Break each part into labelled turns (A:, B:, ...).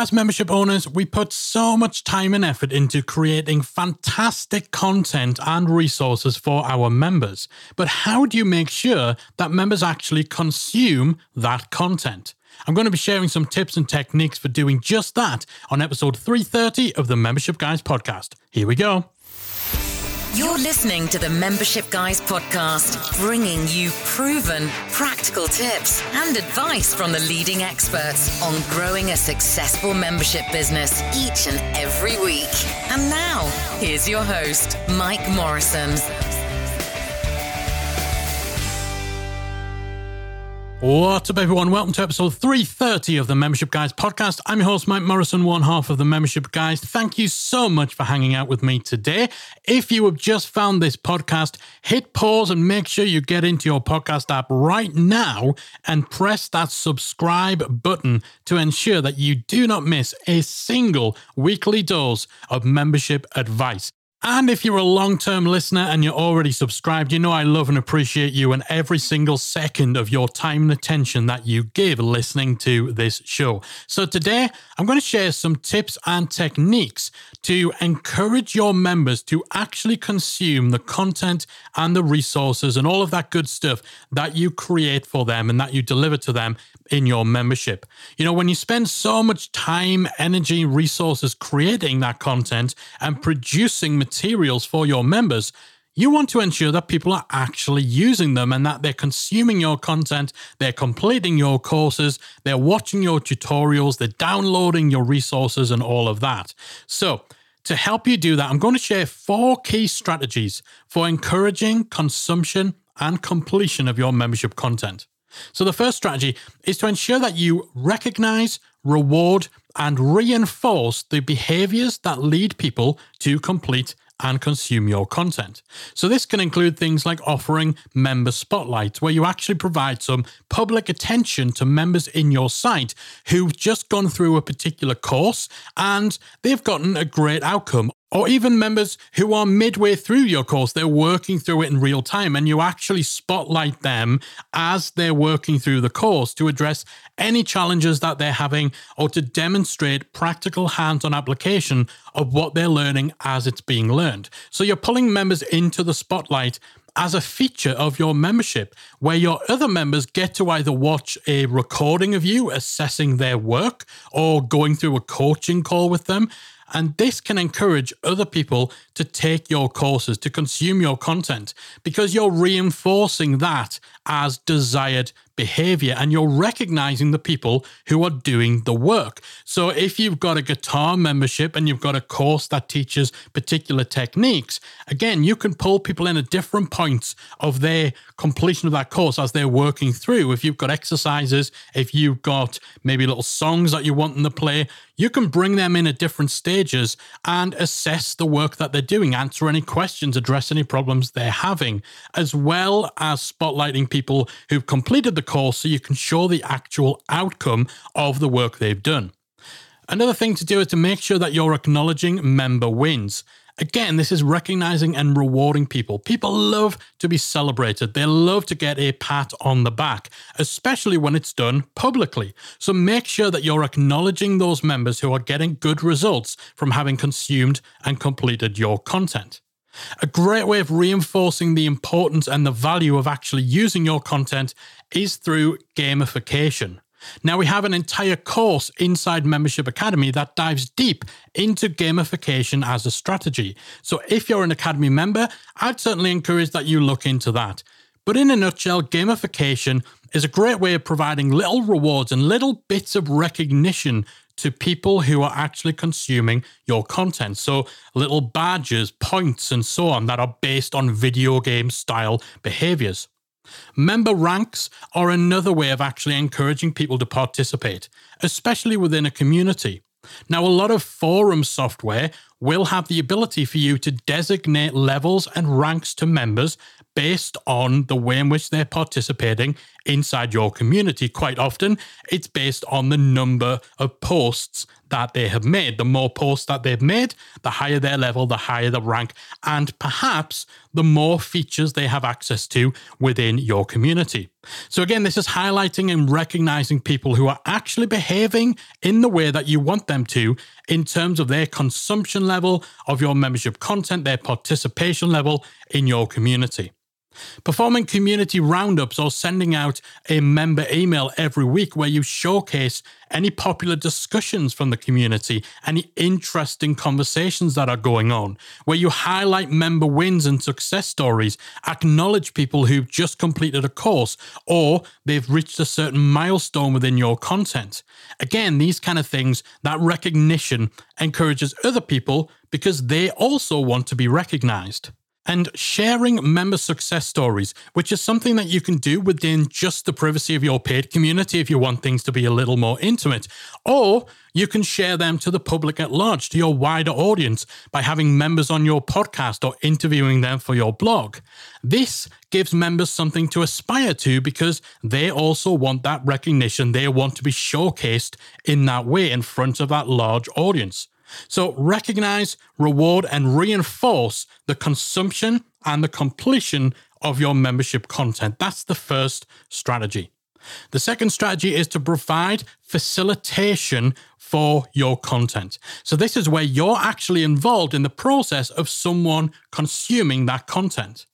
A: As membership owners, we put so much time and effort into creating fantastic content and resources for our members. But how do you make sure that members actually consume that content? I'm going to be sharing some tips and techniques for doing just that on episode 330 of the Membership Guys podcast. Here we go.
B: You're listening to the Membership Guys podcast, bringing you proven, practical tips and advice from the leading experts on growing a successful membership business each and every week. And now, here's your host, Mike Morrison.
A: What's up, everyone? Welcome to episode 330 of the Membership Guys podcast. I'm your host, Mike Morrison, one half of the Membership Guys. Thank you so much for hanging out with me today. If you have just found this podcast, hit pause and make sure you get into your podcast app right now and press that subscribe button to ensure that you do not miss a single weekly dose of membership advice. And if you're a long term listener and you're already subscribed, you know I love and appreciate you and every single second of your time and attention that you give listening to this show. So today, I'm going to share some tips and techniques to encourage your members to actually consume the content and the resources and all of that good stuff that you create for them and that you deliver to them in your membership. You know, when you spend so much time, energy, resources creating that content and producing materials for your members, you want to ensure that people are actually using them and that they're consuming your content, they're completing your courses, they're watching your tutorials, they're downloading your resources, and all of that. So, to help you do that, I'm going to share four key strategies for encouraging consumption and completion of your membership content. So, the first strategy is to ensure that you recognize, reward, and reinforce the behaviors that lead people to complete and consume your content. So, this can include things like offering member spotlights, where you actually provide some public attention to members in your site who've just gone through a particular course and they've gotten a great outcome or even members who are midway through your course, they're working through it in real time, and you actually spotlight them as they're working through the course to address any challenges that they're having or to demonstrate practical hands on application of what they're learning as it's being learned. So you're pulling members into the spotlight as a feature of your membership, where your other members get to either watch a recording of you assessing their work or going through a coaching call with them. And this can encourage other people to take your courses, to consume your content, because you're reinforcing that as desired behavior and you're recognizing the people who are doing the work. So if you've got a guitar membership and you've got a course that teaches particular techniques, again, you can pull people in at different points of their completion of that course as they're working through. If you've got exercises, if you've got maybe little songs that you want them to play, you can bring them in at different stages and assess the work that they're doing, answer any questions, address any problems they're having, as well as spotlighting people who've completed the course so you can show the actual outcome of the work they've done. Another thing to do is to make sure that you're acknowledging member wins. Again, this is recognizing and rewarding people. People love to be celebrated. They love to get a pat on the back, especially when it's done publicly. So make sure that you're acknowledging those members who are getting good results from having consumed and completed your content. A great way of reinforcing the importance and the value of actually using your content is through gamification. Now, we have an entire course inside Membership Academy that dives deep into gamification as a strategy. So, if you're an Academy member, I'd certainly encourage that you look into that. But in a nutshell, gamification is a great way of providing little rewards and little bits of recognition to people who are actually consuming your content. So, little badges, points, and so on that are based on video game style behaviors. Member ranks are another way of actually encouraging people to participate, especially within a community. Now, a lot of forum software will have the ability for you to designate levels and ranks to members based on the way in which they're participating inside your community. Quite often, it's based on the number of posts that they have made. The more posts that they've made, the higher their level, the higher the rank, and perhaps the more features they have access to within your community. So, again, this is highlighting and recognizing people who are actually behaving in the way that you want them to in terms of their consumption level of your membership content, their participation level in your community. Performing community roundups or sending out a member email every week where you showcase any popular discussions from the community, any interesting conversations that are going on, where you highlight member wins and success stories, acknowledge people who've just completed a course or they've reached a certain milestone within your content. Again, these kind of things, that recognition encourages other people because they also want to be recognized and sharing member success stories, which is something that you can do within just the privacy of your paid community if you want things to be a little more intimate. Or you can share them to the public at large, to your wider audience, by having members on your podcast or interviewing them for your blog. This gives members something to aspire to because they also want that recognition. They want to be showcased in that way in front of that large audience. So recognize, reward, and reinforce the consumption and the completion of your membership content. That's the first strategy. The second strategy is to provide facilitation for your content. So, this is where you're actually involved in the process of someone consuming that content.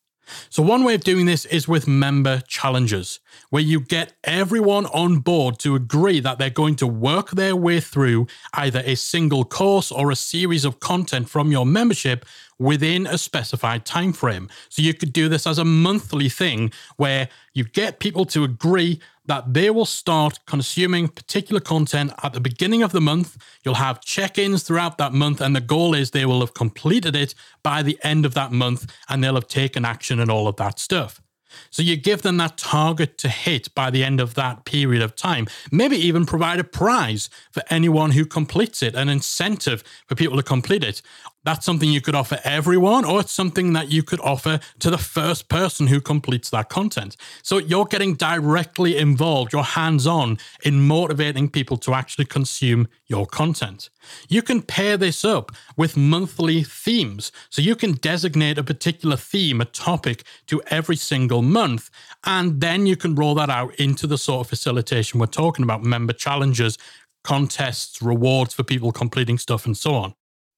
A: So, one way of doing this is with member challenges, where you get everyone on board to agree that they're going to work their way through either a single course or a series of content from your membership within a specified time frame. So you could do this as a monthly thing where you get people to agree that they will start consuming particular content at the beginning of the month. You'll have check ins throughout that month, and the goal is they will have completed it by the end of that month and they'll have taken action and all of that stuff. So you give them that target to hit by the end of that period of time. Maybe even provide a prize for anyone who completes it, an incentive for people to complete it. That's something you could offer everyone, or it's something that you could offer to the first person who completes that content. So you're getting directly involved, you're hands on in motivating people to actually consume your content. You can pair this up with monthly themes. So you can designate a particular theme, a topic to every single month, and then you can roll that out into the sort of facilitation we're talking about member challenges, contests, rewards for people completing stuff, and so on.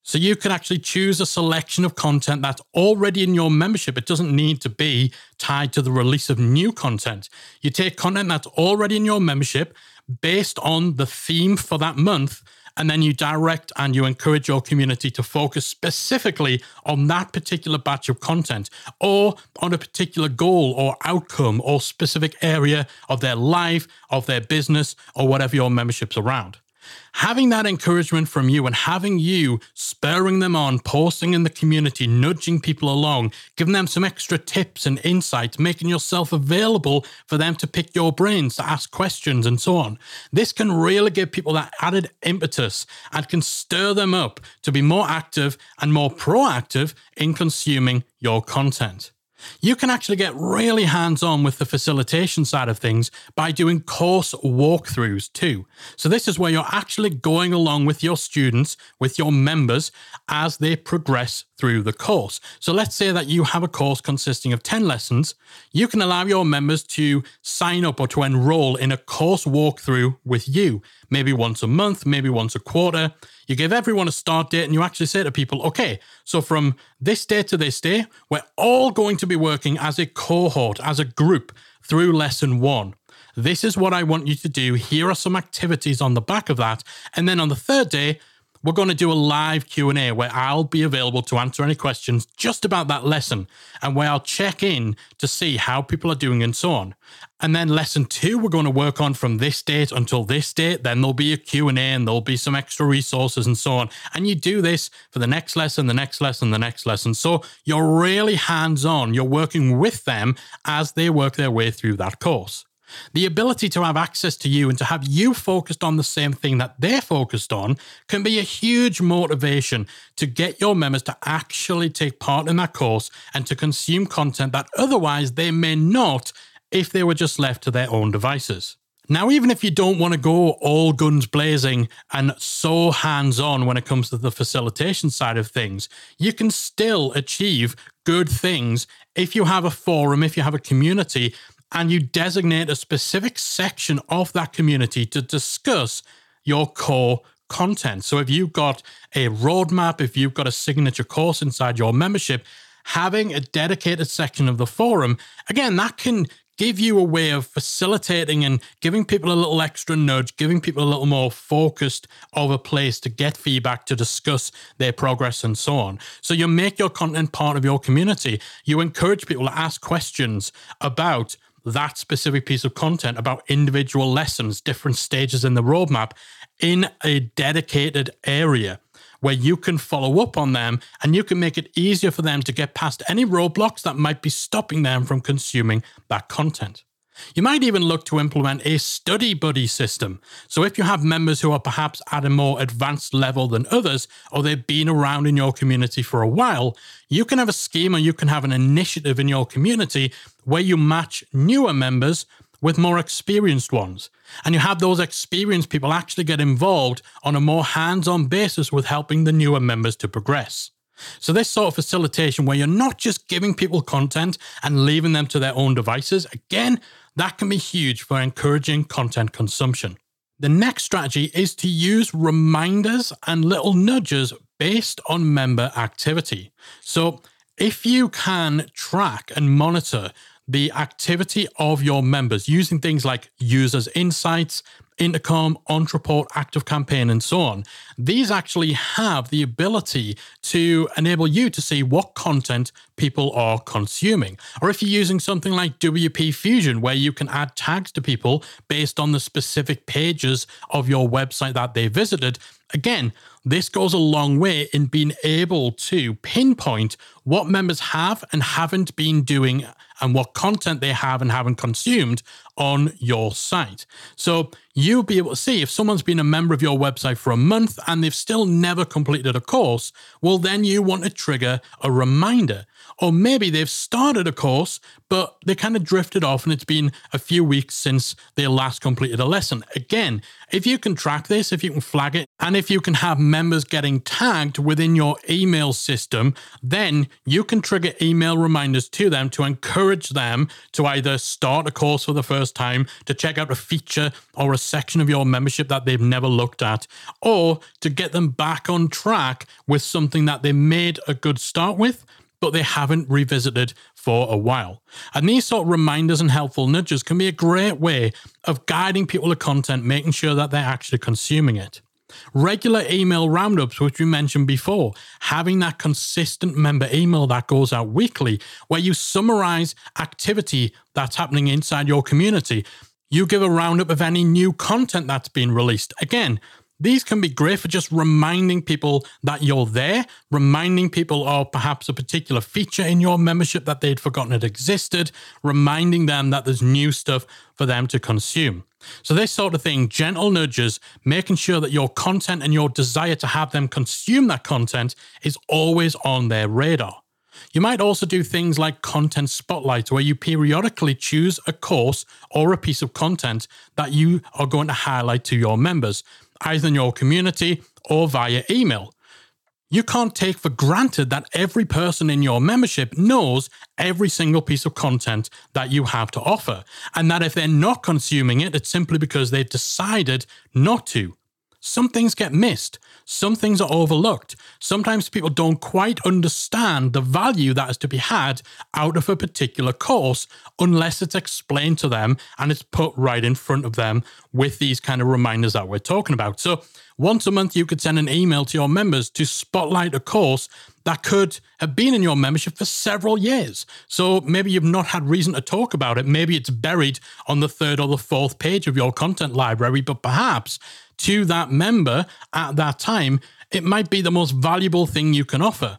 A: So you can actually choose a selection of content that's already in your membership. It doesn't need to be tied to the release of new content. You take content that's already in your membership based on the theme for that month, and then you direct and you encourage your community to focus specifically on that particular batch of content or on a particular goal or outcome or specific area of their life, of their business, or whatever your membership's around having that encouragement from you and having you spurring them on, posting in the community, nudging people along, giving them some extra tips and insights, making yourself available for them to pick your brains, to ask questions, and so on. This can really give people that added impetus and can stir them up to be more active and more proactive in consuming your content. You can actually get really hands on with the facilitation side of things by doing course walkthroughs too. So, this is where you're actually going along with your students, with your members, as they progress through the course. So, let's say that you have a course consisting of 10 lessons. You can allow your members to sign up or to enroll in a course walkthrough with you, maybe once a month, maybe once a quarter. You give everyone a start date and you actually say to people, okay, so from this day to this day, we're all going to be working as a cohort, as a group through lesson one. This is what I want you to do. Here are some activities on the back of that. And then on the third day, we're going to do a live q&a where i'll be available to answer any questions just about that lesson and where i'll check in to see how people are doing and so on. And then lesson two we're going to work on from this date until this date. Then there'll be a q&a and there'll be some extra resources and so on. And you do this for the next lesson the next lesson the next lesson. So you're really hands on you're working with them as they work their way through that course the ability to have access to you and to have you focused on the same thing that they're focused on can be a huge motivation to get your members to actually take part in that course and to consume content that otherwise they may not if they were just left to their own devices. Now, even if you don't want to go all guns blazing and so hands on when it comes to the facilitation side of things, you can still achieve good things if you have a forum, if you have a community, and you designate a specific section of that community to discuss your core content. So, if you've got a roadmap, if you've got a signature course inside your membership, having a dedicated section of the forum, again, that can give you a way of facilitating and giving people a little extra nudge, giving people a little more focused of a place to get feedback, to discuss their progress and so on. So you make your content part of your community. You encourage people to ask questions about that specific piece of content, about individual lessons, different stages in the roadmap in a dedicated area where you can follow up on them and you can make it easier for them to get past any roadblocks that might be stopping them from consuming that content. You might even look to implement a study buddy system. So, if you have members who are perhaps at a more advanced level than others, or they've been around in your community for a while, you can have a scheme or you can have an initiative in your community where you match newer members with more experienced ones. And you have those experienced people actually get involved on a more hands on basis with helping the newer members to progress. So, this sort of facilitation where you're not just giving people content and leaving them to their own devices, again, that can be huge for encouraging content consumption. The next strategy is to use reminders and little nudges based on member activity. So, if you can track and monitor the activity of your members using things like Users Insights, Intercom, Ontraport, Active Campaign, and so on. These actually have the ability to enable you to see what content people are consuming. Or if you're using something like WP Fusion, where you can add tags to people based on the specific pages of your website that they visited, again, this goes a long way in being able to pinpoint what members have and haven't been doing and what content they have and haven't consumed on your site. So you'll be able to see if someone's been a member of your website for a month and they've still never completed a course, well, then you want to trigger a reminder. Or maybe they've started a course, but they kind of drifted off and it's been a few weeks since they last completed a lesson. Again, if you can track this, if you can flag it, and if you can have members getting tagged within your email system, then you can trigger email reminders to them to encourage them to either start a course for the first time, to check out a feature or a section of your membership that they've never looked at, or to get them back on track with something that they made a good start with but they haven't revisited for a while. And these sort of reminders and helpful nudges can be a great way of guiding people to content, making sure that they're actually consuming it. Regular email roundups, which we mentioned before, having that consistent member email that goes out weekly, where you summarize activity that's happening inside your community. You give a roundup of any new content that's been released. Again, these can be great for just reminding people that you're there, reminding people of perhaps a particular feature in your membership that they'd forgotten it existed, reminding them that there's new stuff for them to consume. So, this sort of thing, gentle nudges, making sure that your content and your desire to have them consume that content is always on their radar. You might also do things like content spotlight, where you periodically choose a course or a piece of content that you are going to highlight to your members either in your community or via email. You can't take for granted that every person in your membership knows every single piece of content that you have to offer, and that if they're not consuming it, it's simply because they've decided not to. Some things get missed, some things are overlooked. Sometimes people don't quite understand the value that is to be had out of a particular course unless it's explained to them and it's put right in front of them with these kind of reminders that we're talking about. So, once a month, you could send an email to your members to spotlight a course that could have been in your membership for several years. So maybe you've not had reason to talk about it. Maybe it's buried on the third or the fourth page of your content library, but perhaps to that member at that time, it might be the most valuable thing you can offer.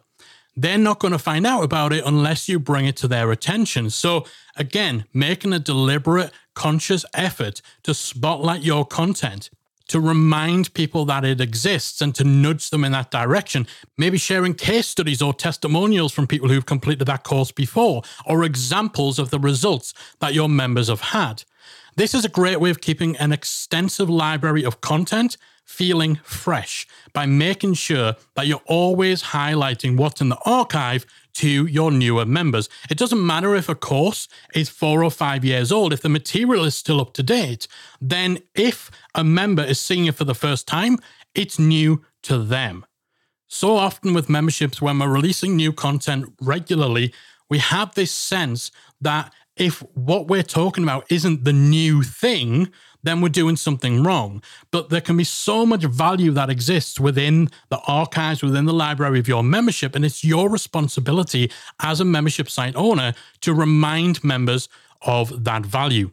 A: They're not going to find out about it unless you bring it to their attention. So, again, making a deliberate, conscious effort to spotlight your content to remind people that it exists and to nudge them in that direction. Maybe sharing case studies or testimonials from people who've completed that course before, or examples of the results that your members have had. This is a great way of keeping an extensive library of content feeling fresh by making sure that you're always highlighting what's in the archive to your newer members. It doesn't matter if a course is four or five years old, if the material is still up to date, then if a member is seeing it for the first time, it's new to them. So often with memberships, when we're releasing new content regularly, we have this sense that if what we're talking about isn't the new thing, then we're doing something wrong. But there can be so much value that exists within the archives, within the library of your membership. And it's your responsibility as a membership site owner to remind members of that value.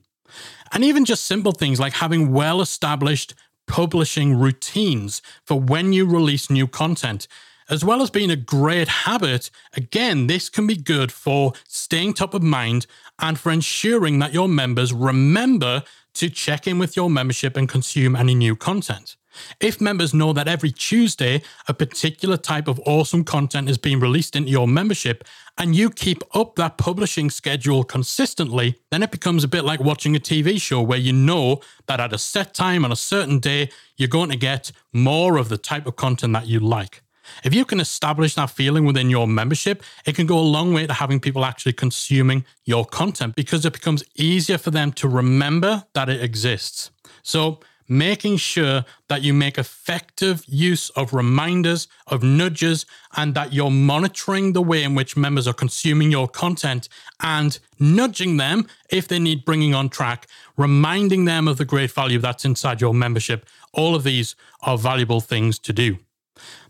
A: And even just simple things like having well established publishing routines for when you release new content. As well as being a great habit, again, this can be good for staying top of mind and for ensuring that your members remember to check in with your membership and consume any new content. If members know that every Tuesday a particular type of awesome content is being released into your membership and you keep up that publishing schedule consistently, then it becomes a bit like watching a TV show where you know that at a set time on a certain day, you're going to get more of the type of content that you like. If you can establish that feeling within your membership, it can go a long way to having people actually consuming your content because it becomes easier for them to remember that it exists. So, making sure that you make effective use of reminders, of nudges, and that you're monitoring the way in which members are consuming your content and nudging them if they need bringing on track, reminding them of the great value that's inside your membership. All of these are valuable things to do.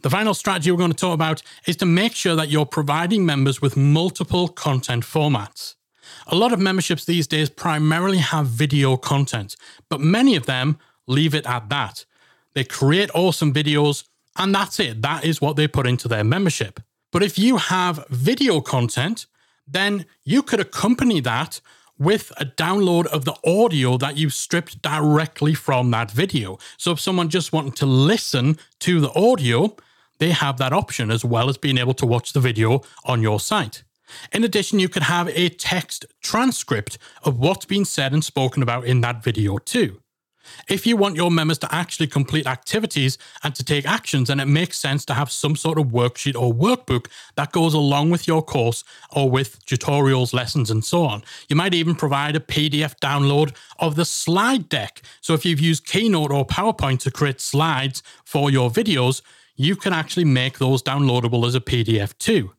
A: The final strategy we're going to talk about is to make sure that you're providing members with multiple content formats. A lot of memberships these days primarily have video content, but many of them leave it at that. They create awesome videos, and that's it. That is what they put into their membership. But if you have video content, then you could accompany that with a download of the audio that you've stripped directly from that video. So if someone just wanted to listen to the audio, they have that option as well as being able to watch the video on your site. In addition, you could have a text transcript of what's been said and spoken about in that video too. If you want your members to actually complete activities and to take actions, then it makes sense to have some sort of worksheet or workbook that goes along with your course or with tutorials, lessons, and so on. You might even provide a PDF download of the slide deck. So if you've used Keynote or PowerPoint to create slides for your videos, you can actually make those downloadable as a PDF too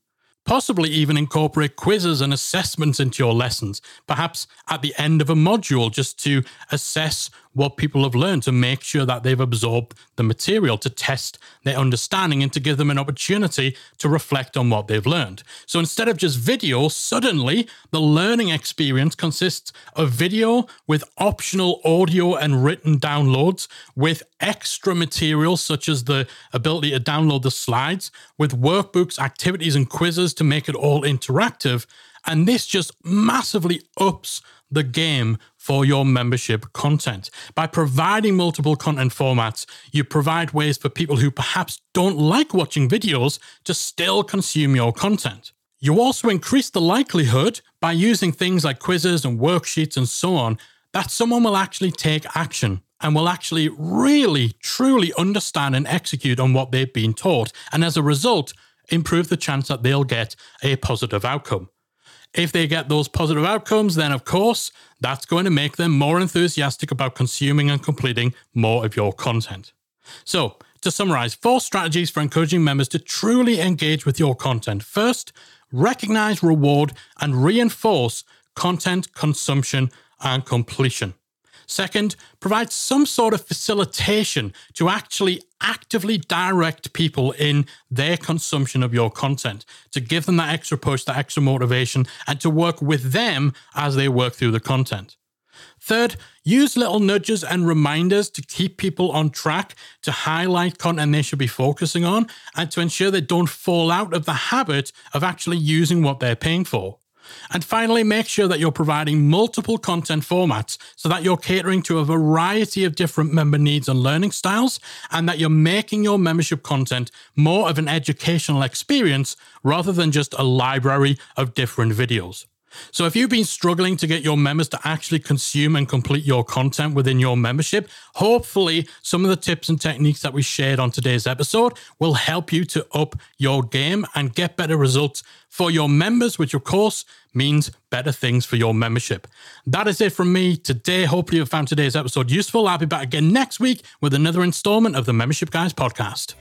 A: possibly even incorporate quizzes and assessments into your lessons, perhaps at the end of a module, just to assess what people have learned, to make sure that they've absorbed the material, to test their understanding, and to give them an opportunity to reflect on what they've learned. So instead of just video, suddenly the learning experience consists of video with optional audio and written downloads, with extra material such as the ability to download the slides, with workbooks, activities, and quizzes to make it all interactive. And this just massively ups the game for your membership content. By providing multiple content formats, you provide ways for people who perhaps don't like watching videos to still consume your content. You also increase the likelihood by using things like quizzes and worksheets and so on that someone will actually take action and will actually really, truly understand and execute on what they've been taught. And as a result, improve the chance that they'll get a positive outcome. If they get those positive outcomes, then of course, that's going to make them more enthusiastic about consuming and completing more of your content. So, to summarize, four strategies for encouraging members to truly engage with your content. First, recognize, reward, and reinforce content consumption and completion. Second, provide some sort of facilitation to actually actively direct people in their consumption of your content, to give them that extra push, that extra motivation, and to work with them as they work through the content. Third, use little nudges and reminders to keep people on track, to highlight content they should be focusing on, and to ensure they don't fall out of the habit of actually using what they're paying for. And finally, make sure that you're providing multiple content formats so that you're catering to a variety of different member needs and learning styles, and that you're making your membership content more of an educational experience rather than just a library of different videos. So, if you've been struggling to get your members to actually consume and complete your content within your membership, hopefully some of the tips and techniques that we shared on today's episode will help you to up your game and get better results for your members, which of course means better things for your membership. That is it from me today. Hopefully, you found today's episode useful. I'll be back again next week with another installment of the Membership Guys podcast.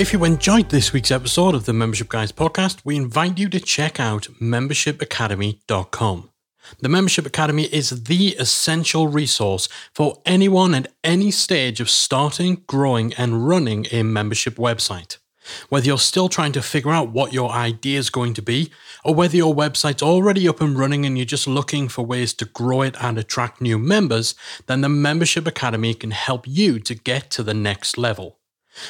A: If you enjoyed this week's episode of the Membership Guys podcast, we invite you to check out membershipacademy.com. The Membership Academy is the essential resource for anyone at any stage of starting, growing, and running a membership website. Whether you're still trying to figure out what your idea is going to be, or whether your website's already up and running and you're just looking for ways to grow it and attract new members, then the Membership Academy can help you to get to the next level.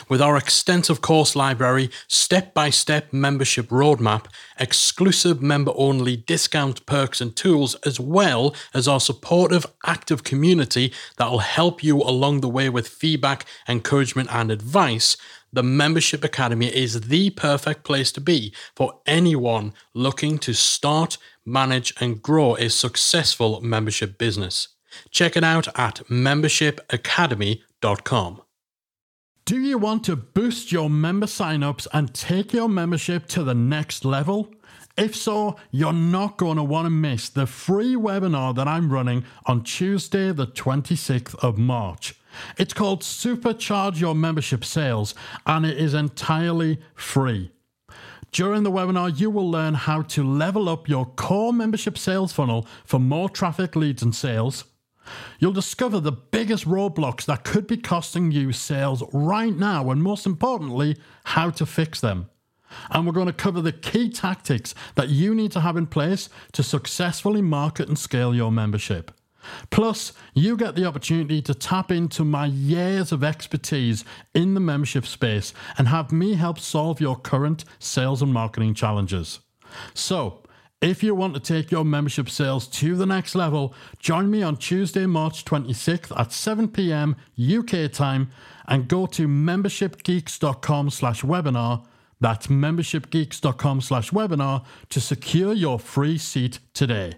A: With our extensive course library, step by step membership roadmap, exclusive member only discount perks and tools, as well as our supportive, active community that will help you along the way with feedback, encouragement, and advice, the Membership Academy is the perfect place to be for anyone looking to start, manage, and grow a successful membership business. Check it out at membershipacademy.com. Do you want to boost your member signups and take your membership to the next level? If so, you're not going to want to miss the free webinar that I'm running on Tuesday, the 26th of March. It's called Supercharge Your Membership Sales and it is entirely free. During the webinar, you will learn how to level up your core membership sales funnel for more traffic, leads, and sales You'll discover the biggest roadblocks that could be costing you sales right now, and most importantly, how to fix them. And we're going to cover the key tactics that you need to have in place to successfully market and scale your membership. Plus, you get the opportunity to tap into my years of expertise in the membership space and have me help solve your current sales and marketing challenges. So, if you want to take your membership sales to the next level, join me on Tuesday, March 26th at 7 p.m. UK time and go to membershipgeeks.com slash webinar. That's membershipgeeks.com slash webinar to secure your free seat today.